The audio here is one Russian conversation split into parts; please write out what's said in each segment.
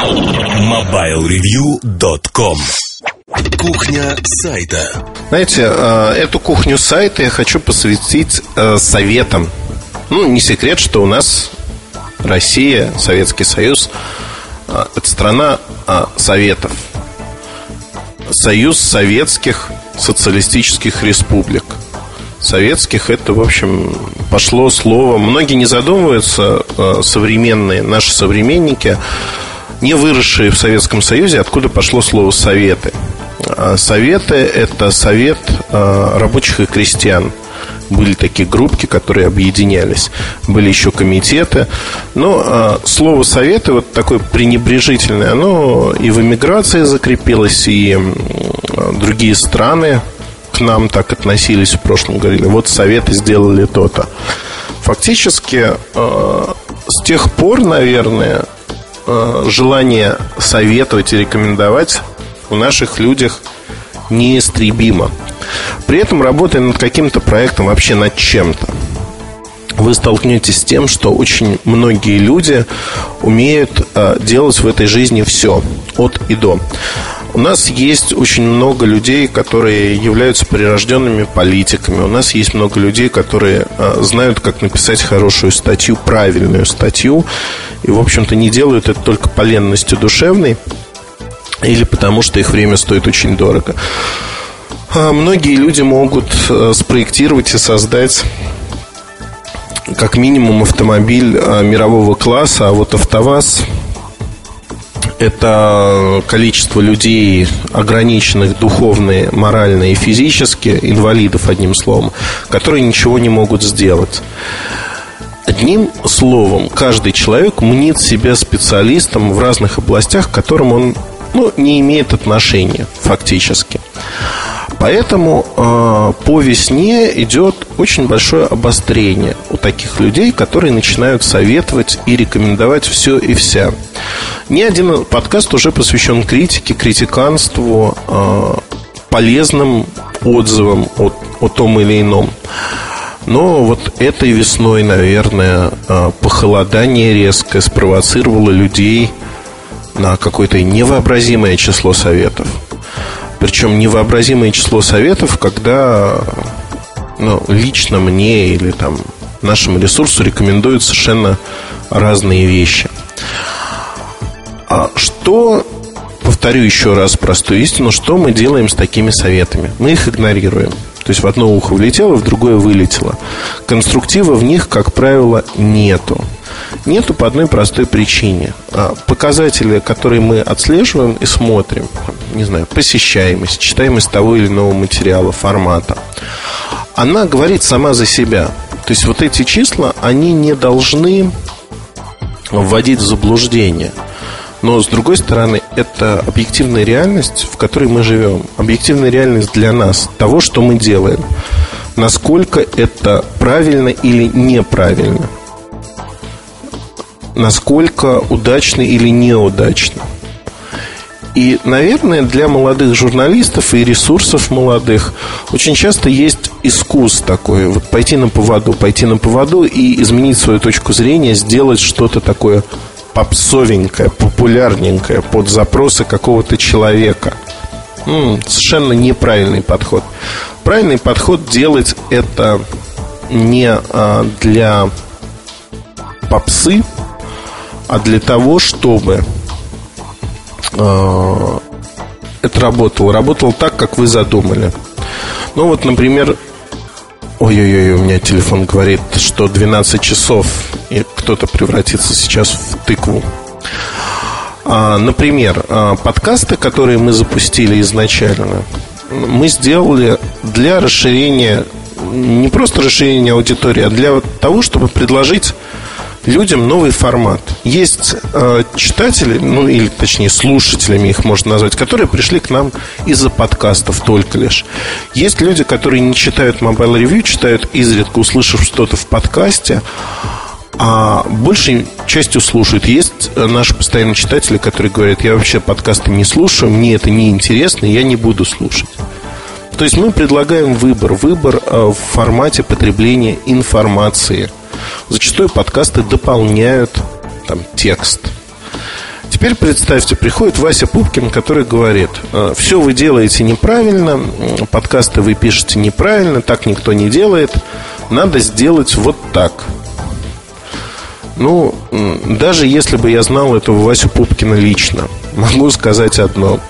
MobileReview.com Кухня сайта Знаете, э, эту кухню сайта я хочу посвятить э, советам. Ну, не секрет, что у нас Россия, Советский Союз э, – это страна советов. Союз советских социалистических республик. Советских это, в общем, пошло слово. Многие не задумываются, современные, наши современники, не выросшие в Советском Союзе, откуда пошло слово «советы». А советы – это совет а, рабочих и крестьян. Были такие группки, которые объединялись. Были еще комитеты. Но а, слово «советы» вот такое пренебрежительное, оно и в эмиграции закрепилось, и другие страны к нам так относились в прошлом. Говорили, вот советы сделали то-то. Фактически с тех пор, наверное, Э, желание советовать и рекомендовать у наших людях неистребимо. При этом, работая над каким-то проектом, вообще над чем-то, вы столкнетесь с тем, что очень многие люди умеют э, делать в этой жизни все, от и до. У нас есть очень много людей, которые являются прирожденными политиками. У нас есть много людей, которые а, знают, как написать хорошую статью, правильную статью. И, в общем-то, не делают это только по ленности душевной или потому, что их время стоит очень дорого. А многие люди могут а, спроектировать и создать как минимум автомобиль а, мирового класса, а вот АвтоВАЗ это количество людей, ограниченных духовно, морально и физически, инвалидов, одним словом, которые ничего не могут сделать. Одним словом, каждый человек мнит себя специалистом в разных областях, к которым он ну, не имеет отношения фактически. Поэтому э, по весне идет очень большое обострение у таких людей, которые начинают советовать и рекомендовать все и вся. Ни один подкаст уже посвящен критике, критиканству, э, полезным отзывам о, о том или ином. Но вот этой весной, наверное, э, похолодание резкое спровоцировало людей на какое-то невообразимое число советов. Причем невообразимое число советов, когда ну, лично мне или там нашему ресурсу рекомендуют совершенно разные вещи. А что, повторю еще раз простую истину, что мы делаем с такими советами? Мы их игнорируем. То есть в одно ухо влетело, в другое вылетело. Конструктива в них, как правило, нету. Нету по одной простой причине. А, показатели, которые мы отслеживаем и смотрим, не знаю, посещаемость, читаемость того или иного материала, формата, она говорит сама за себя. То есть вот эти числа, они не должны вводить в заблуждение. Но, с другой стороны, это объективная реальность, в которой мы живем. Объективная реальность для нас, того, что мы делаем. Насколько это правильно или неправильно насколько удачно или неудачно. И, наверное, для молодых журналистов и ресурсов молодых очень часто есть искус такой. Вот пойти на поводу, пойти на поводу и изменить свою точку зрения, сделать что-то такое попсовенькое, популярненькое под запросы какого-то человека. М-м, совершенно неправильный подход. Правильный подход делать это не а, для попсы, а для того, чтобы э, это работало. Работало так, как вы задумали. Ну вот, например, ой-ой-ой, у меня телефон говорит, что 12 часов, и кто-то превратится сейчас в тыкву. А, например, а, подкасты, которые мы запустили изначально, мы сделали для расширения, не просто расширения аудитории, а для того, чтобы предложить людям новый формат. Есть э, читатели, ну или точнее слушателями их можно назвать, которые пришли к нам из-за подкастов только лишь. Есть люди, которые не читают Mobile Review, читают изредка, услышав что-то в подкасте, а большей частью слушают. Есть э, наши постоянные читатели, которые говорят, я вообще подкасты не слушаю, мне это не интересно, я не буду слушать. То есть мы предлагаем выбор, выбор э, в формате потребления информации – Зачастую подкасты дополняют там, текст. Теперь представьте, приходит Вася Пупкин, который говорит, «Э, все вы делаете неправильно, подкасты вы пишете неправильно, так никто не делает, надо сделать вот так. Ну, даже если бы я знал этого Васю Пупкина лично, могу сказать одно.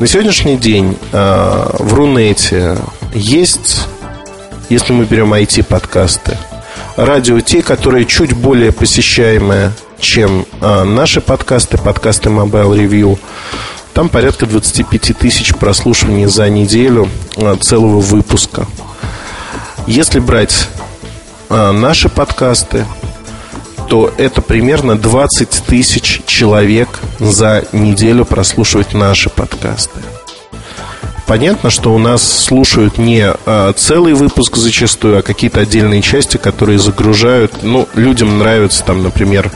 На сегодняшний день э, в Рунете есть, если мы берем IT-подкасты, радио те, которые чуть более посещаемые чем а, наши подкасты, подкасты Mobile Review. Там порядка 25 тысяч прослушиваний за неделю а, целого выпуска. Если брать а, наши подкасты, то это примерно 20 тысяч человек за неделю прослушивать наши подкасты. Понятно, что у нас слушают не а, целый выпуск зачастую, а какие-то отдельные части, которые загружают. Ну, людям нравится там, например,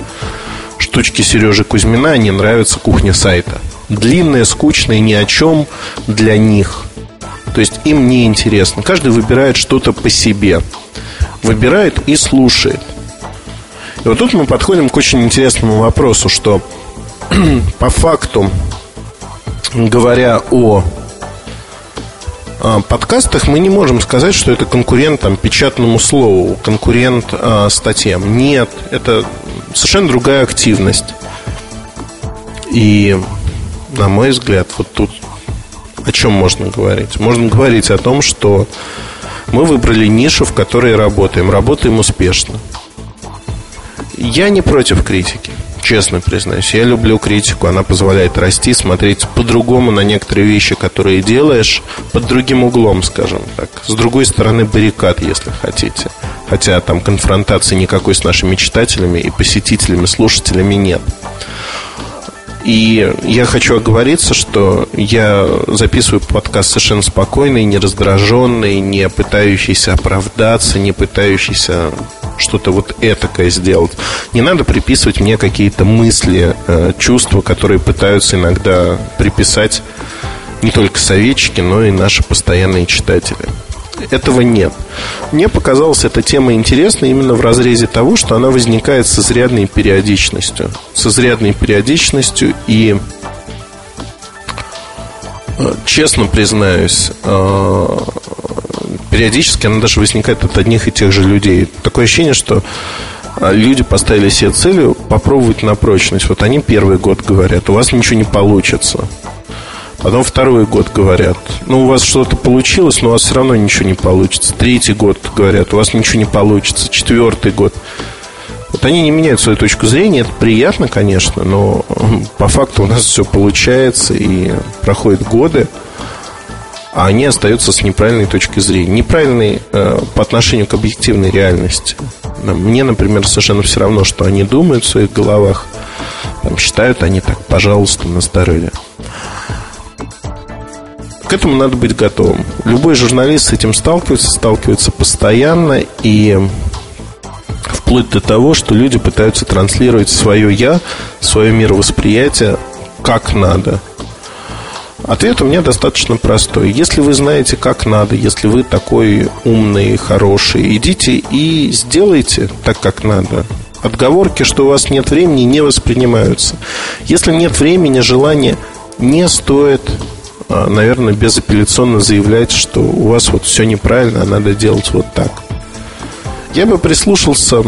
штучки Сережи Кузьмина, не нравится кухня сайта. Длинная, скучная, ни о чем для них. То есть им не интересно. Каждый выбирает что-то по себе. Выбирает и слушает. И вот тут мы подходим к очень интересному вопросу, что по факту, говоря о подкастах мы не можем сказать, что это конкурент там, печатному слову, конкурент а, статьям. Нет, это совершенно другая активность. И, на мой взгляд, вот тут о чем можно говорить? Можно говорить о том, что мы выбрали нишу, в которой работаем. Работаем успешно. Я не против критики честно признаюсь. Я люблю критику, она позволяет расти, смотреть по-другому на некоторые вещи, которые делаешь, под другим углом, скажем так. С другой стороны баррикад, если хотите. Хотя там конфронтации никакой с нашими читателями и посетителями, слушателями нет. И я хочу оговориться, что я записываю подкаст совершенно спокойный, не раздраженный, не пытающийся оправдаться, не пытающийся что-то вот этакое сделать. Не надо приписывать мне какие-то мысли, э, чувства, которые пытаются иногда приписать не только советчики, но и наши постоянные читатели. Этого нет. Мне показалась эта тема интересной именно в разрезе того, что она возникает с изрядной периодичностью. С изрядной периодичностью и э, честно признаюсь, э, периодически она даже возникает от одних и тех же людей. Такое ощущение, что а, люди поставили себе целью попробовать на прочность. Вот они первый год говорят, у вас ничего не получится. Потом второй год говорят, ну, у вас что-то получилось, но у вас все равно ничего не получится. Третий год говорят, у вас ничего не получится. Четвертый год. Вот они не меняют свою точку зрения, это приятно, конечно, но по факту у нас все получается и проходят годы а они остаются с неправильной точки зрения. Неправильной э, по отношению к объективной реальности. Мне, например, совершенно все равно, что они думают в своих головах. Там, считают они так, пожалуйста, на здоровье. К этому надо быть готовым. Любой журналист с этим сталкивается, сталкивается постоянно и вплоть до того, что люди пытаются транслировать свое я, свое мировосприятие как надо – Ответ у меня достаточно простой. Если вы знаете, как надо, если вы такой умный, хороший, идите и сделайте так, как надо. Отговорки, что у вас нет времени, не воспринимаются. Если нет времени, желания, не стоит, а, наверное, безапелляционно заявлять, что у вас вот все неправильно, а надо делать вот так. Я бы прислушался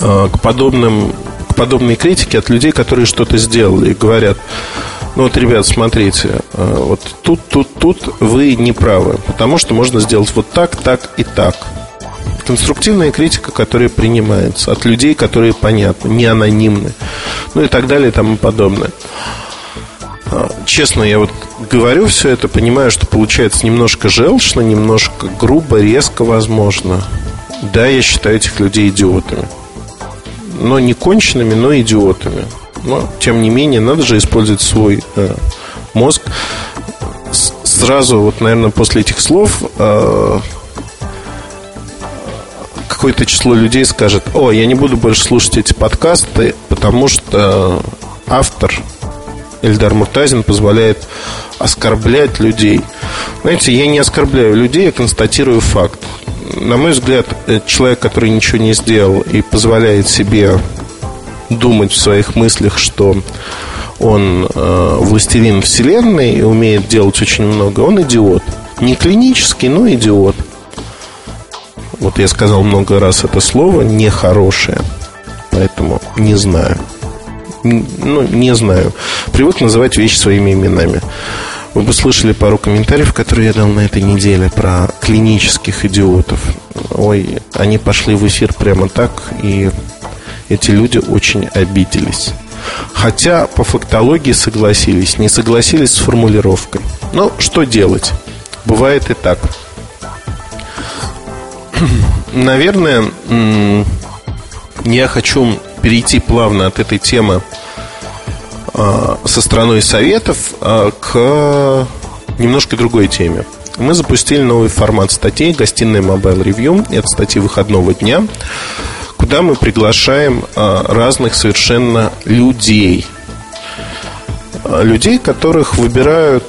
а, к подобным к подобной критике от людей, которые что-то сделали и говорят, ну вот, ребят, смотрите, э, вот тут, тут, тут вы не правы, потому что можно сделать вот так, так и так. Конструктивная критика, которая принимается от людей, которые понятны, не анонимны, ну и так далее и тому подобное. Э, честно, я вот говорю все это, понимаю, что получается немножко желчно, немножко грубо, резко, возможно. Да, я считаю этих людей идиотами. Но не конченными, но идиотами. Но, тем не менее, надо же использовать свой э, мозг. С сразу, вот, наверное, после этих слов э, какое-то число людей скажет, о, я не буду больше слушать эти подкасты, потому что автор Эльдар Муртазин позволяет оскорблять людей. Знаете, я не оскорбляю людей, я констатирую факт. На мой взгляд, человек, который ничего не сделал и позволяет себе думать в своих мыслях, что он э, властелин вселенной и умеет делать очень много, он идиот. Не клинический, но идиот. Вот я сказал много раз это слово нехорошее. Поэтому не знаю. Ну, не знаю. Привык называть вещи своими именами. Вы бы слышали пару комментариев, которые я дал на этой неделе про клинических идиотов. Ой, они пошли в эфир прямо так, и эти люди очень обиделись. Хотя по фактологии согласились, не согласились с формулировкой. Но что делать? Бывает и так. Наверное, я хочу перейти плавно от этой темы а, со страной советов а, к немножко другой теме. Мы запустили новый формат статей «Гостиная Mobile Review». Это статьи выходного дня, куда мы приглашаем а, разных совершенно людей. Людей, которых выбирают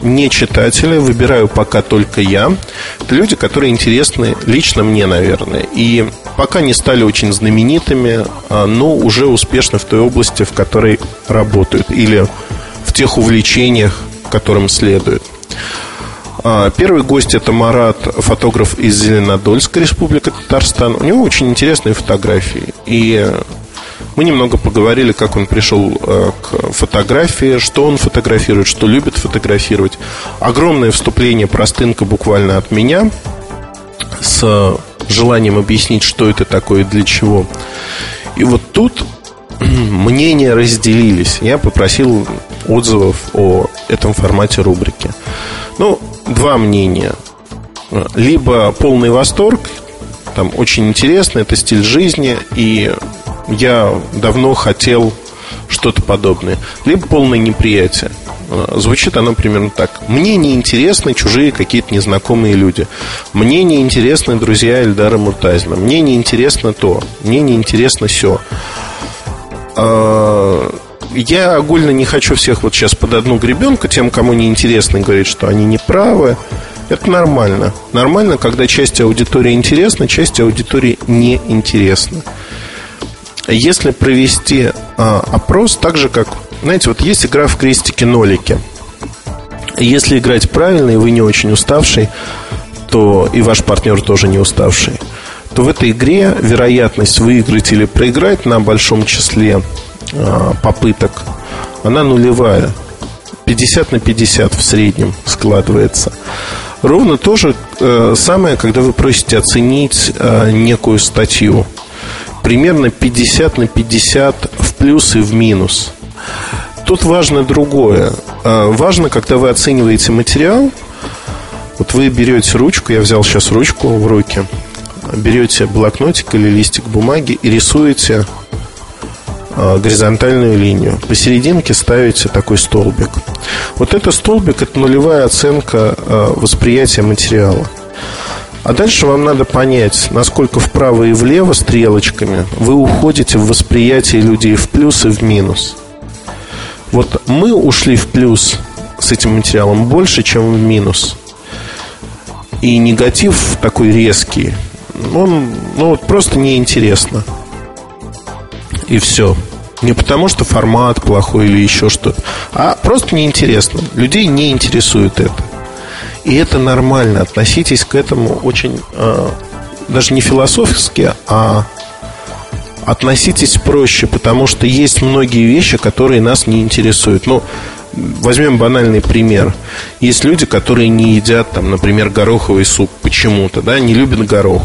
не читатели, выбираю пока только я. Это люди, которые интересны лично мне, наверное. И пока не стали очень знаменитыми, а, но уже успешны в той области, в которой работают. Или в тех увлечениях, которым следует. А, первый гость это Марат, фотограф из Зеленодольска, Республика Татарстан. У него очень интересные фотографии. И мы немного поговорили, как он пришел э, к фотографии, что он фотографирует, что любит фотографировать. Огромное вступление, простынка буквально от меня с желанием объяснить, что это такое и для чего. И вот тут мнения разделились. Я попросил отзывов о этом формате рубрики. Ну, два мнения. Либо полный восторг, там очень интересно, это стиль жизни, и я давно хотел что-то подобное. Либо полное неприятие. Звучит оно примерно так. Мне не интересны чужие какие-то незнакомые люди. Мне не интересны друзья Эльдара Муртазина. Мне не интересно то. Мне не интересно все. Я огульно не хочу всех вот сейчас под одну гребенку, тем, кому не интересно, говорить, что они не правы. Это нормально. Нормально, когда часть аудитории интересна, часть аудитории не интересна. Если провести а, опрос, так же как, знаете, вот есть игра в крестики-нолики. Если играть правильно, и вы не очень уставший, то и ваш партнер тоже не уставший, то в этой игре вероятность выиграть или проиграть на большом числе попыток, она нулевая. 50 на 50 в среднем складывается. Ровно то же э, самое, когда вы просите оценить э, некую статью примерно 50 на 50 в плюс и в минус. Тут важно другое. А, важно, когда вы оцениваете материал, вот вы берете ручку, я взял сейчас ручку в руки, берете блокнотик или листик бумаги и рисуете горизонтальную линию. Посерединке ставите такой столбик. Вот это столбик – это нулевая оценка а, восприятия материала. А дальше вам надо понять, насколько вправо и влево стрелочками вы уходите в восприятие людей в плюс и в минус. Вот мы ушли в плюс с этим материалом больше, чем в минус. И негатив такой резкий, он ну, вот просто неинтересно. И все. Не потому, что формат плохой или еще что-то, а просто неинтересно. Людей не интересует это. И это нормально. Относитесь к этому очень э, даже не философски, а относитесь проще, потому что есть многие вещи, которые нас не интересуют. Ну, возьмем банальный пример. Есть люди, которые не едят, там, например, гороховый суп почему-то, да, не любят горох.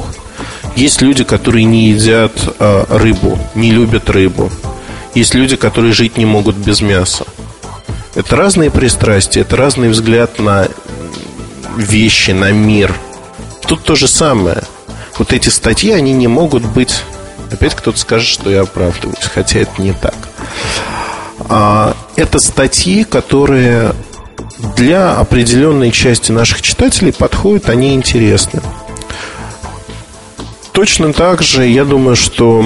Есть люди, которые не едят э, рыбу, не любят рыбу. Есть люди, которые жить не могут без мяса. Это разные пристрастия, это разный взгляд на вещи, на мир. Тут то же самое. Вот эти статьи, они не могут быть... Опять кто-то скажет, что я оправдываюсь, хотя это не так. А, это статьи, которые для определенной части наших читателей подходят, они интересны. Точно так же, я думаю, что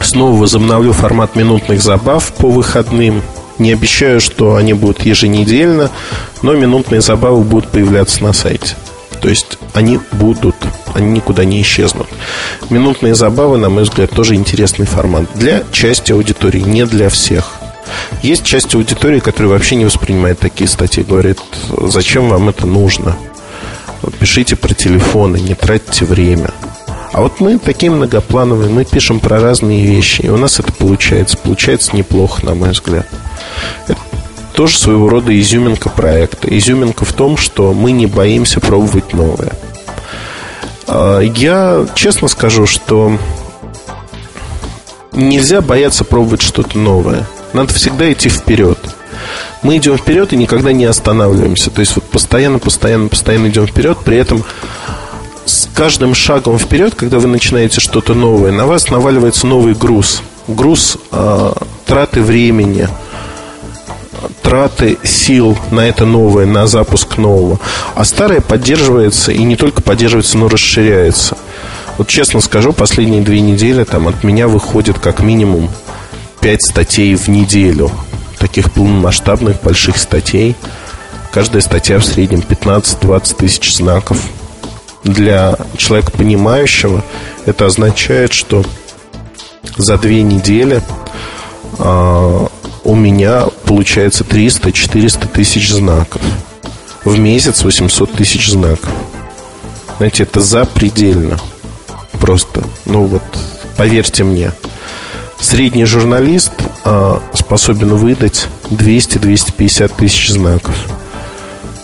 снова возобновлю формат минутных забав по выходным. Не обещаю, что они будут еженедельно, но минутные забавы будут появляться на сайте. То есть они будут, они никуда не исчезнут. Минутные забавы, на мой взгляд, тоже интересный формат. Для части аудитории, не для всех. Есть часть аудитории, которая вообще не воспринимает такие статьи. Говорит, зачем вам это нужно? Пишите про телефоны, не тратьте время. А вот мы такие многоплановые, мы пишем про разные вещи, и у нас это получается. Получается неплохо, на мой взгляд. Это тоже своего рода изюминка проекта. Изюминка в том, что мы не боимся пробовать новое. А, я честно скажу, что нельзя бояться пробовать что-то новое. Надо всегда идти вперед. Мы идем вперед и никогда не останавливаемся. То есть вот постоянно, постоянно, постоянно идем вперед. При этом каждым шагом вперед, когда вы начинаете что-то новое, на вас наваливается новый груз. Груз э, траты времени, траты сил на это новое, на запуск нового. А старое поддерживается и не только поддерживается, но расширяется. Вот честно скажу, последние две недели там от меня выходит как минимум 5 статей в неделю. Таких полномасштабных больших статей. Каждая статья в среднем 15-20 тысяч знаков для человека понимающего это означает, что за две недели э, у меня получается 300-400 тысяч знаков. В месяц 800 тысяч знаков. Знаете, это запредельно. Просто, ну вот, поверьте мне. Средний журналист э, способен выдать 200-250 тысяч знаков.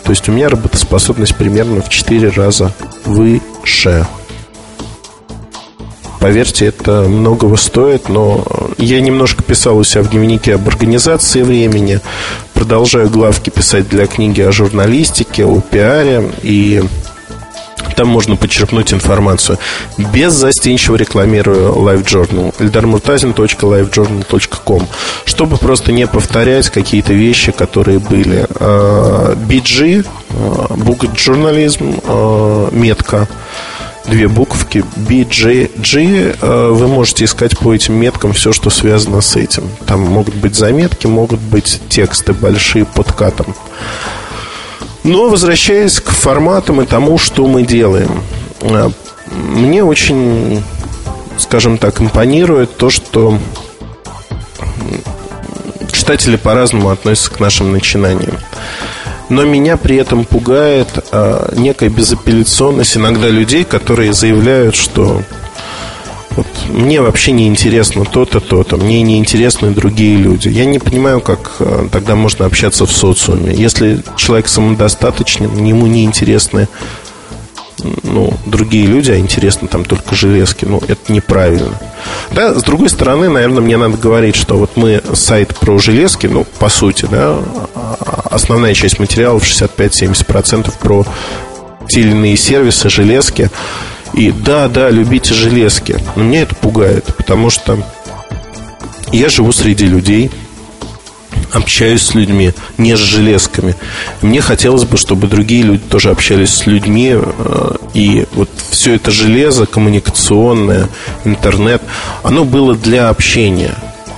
То есть у меня работоспособность примерно в 4 раза выше. Поверьте, это многого стоит, но я немножко писал у себя в дневнике об организации времени, продолжаю главки писать для книги о журналистике, о пиаре, и там можно почерпнуть информацию. Без застенчиво рекламирую Live Journal. eldarmurtazin.livejournal.com Чтобы просто не повторять какие-то вещи, которые были. BG, Book Journalism, метка две буковки BJG. Вы можете искать по этим меткам все, что связано с этим. Там могут быть заметки, могут быть тексты большие под катом. Но возвращаясь к форматам и тому, что мы делаем. Э, мне очень, скажем так, импонирует то, что читатели по-разному относятся к нашим начинаниям. Но меня при этом пугает а, некая безапелляционность иногда людей, которые заявляют, что вот мне вообще не интересно то-то, то-то, мне не интересны другие люди. Я не понимаю, как э, тогда можно общаться в социуме. Если человек самодостаточный, ему не интересны ну, другие люди, а интересны там только железки, ну, это неправильно. Да, с другой стороны, наверное, мне надо говорить, что вот мы сайт про железки, ну, по сути, да, основная часть материалов, 65-70% про те или иные сервисы, железки, и да, да, любите железки. Но меня это пугает, потому что я живу среди людей, общаюсь с людьми, не с железками. Мне хотелось бы, чтобы другие люди тоже общались с людьми. Э, и вот все это железо коммуникационное, интернет, оно было для общения.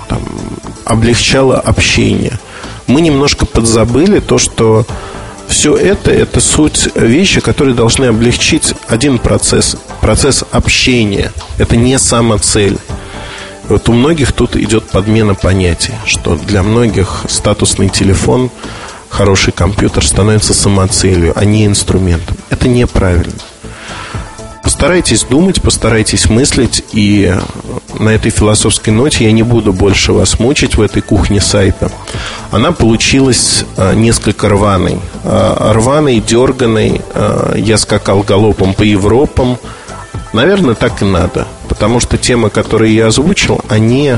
Там, облегчало общение. Мы немножко подзабыли то, что все это – это суть вещи, которые должны облегчить один процесс. Процесс общения. Это не самоцель. Вот у многих тут идет подмена понятий, что для многих статусный телефон, хороший компьютер становится самоцелью, а не инструментом. Это неправильно. Постарайтесь думать, постарайтесь мыслить, и на этой философской ноте я не буду больше вас мучить в этой кухне сайта. Она получилась а, несколько рваной. А, рваной, дерганой. А, я скакал галопом по Европам. Наверное, так и надо. Потому что темы, которые я озвучил, они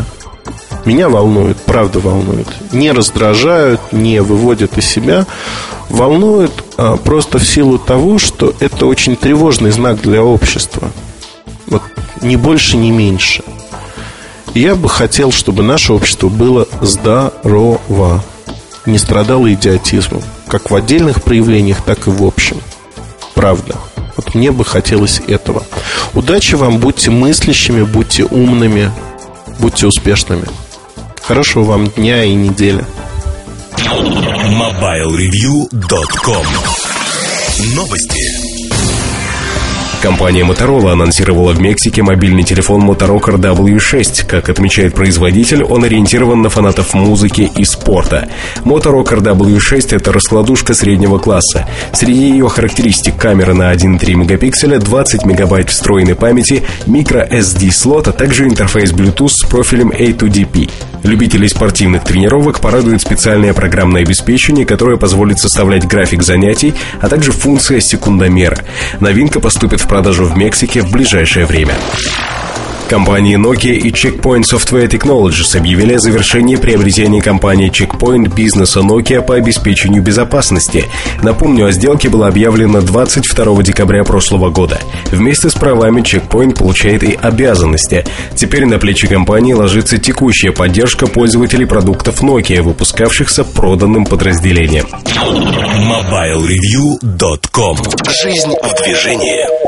меня волнуют, правда волнуют. Не раздражают, не выводят из себя. Волнуют а, просто в силу того, что это очень тревожный знак для общества. Вот ни больше, ни меньше. Я бы хотел, чтобы наше общество было здорово, не страдало идиотизмом, как в отдельных проявлениях, так и в общем. Правда. Мне бы хотелось этого. Удачи вам, будьте мыслящими, будьте умными, будьте успешными. Хорошего вам дня и недели. MobileReview.com Новости. Компания Motorola анонсировала в Мексике мобильный телефон Motorocker W6. Как отмечает производитель, он ориентирован на фанатов музыки и спорта. Motorocker W6 — это раскладушка среднего класса. Среди ее характеристик камера на 1,3 мегапикселя, 20 мегабайт встроенной памяти, microSD-слот, а также интерфейс Bluetooth с профилем A2DP. Любителей спортивных тренировок порадует специальное программное обеспечение, которое позволит составлять график занятий, а также функция секундомера. Новинка поступит в продажу в Мексике в ближайшее время. Компании Nokia и Checkpoint Software Technologies объявили о завершении приобретения компании Checkpoint бизнеса Nokia по обеспечению безопасности. Напомню, о сделке было объявлено 22 декабря прошлого года. Вместе с правами Checkpoint получает и обязанности. Теперь на плечи компании ложится текущая поддержка пользователей продуктов Nokia, выпускавшихся проданным подразделением. MobileReview.com Жизнь в движении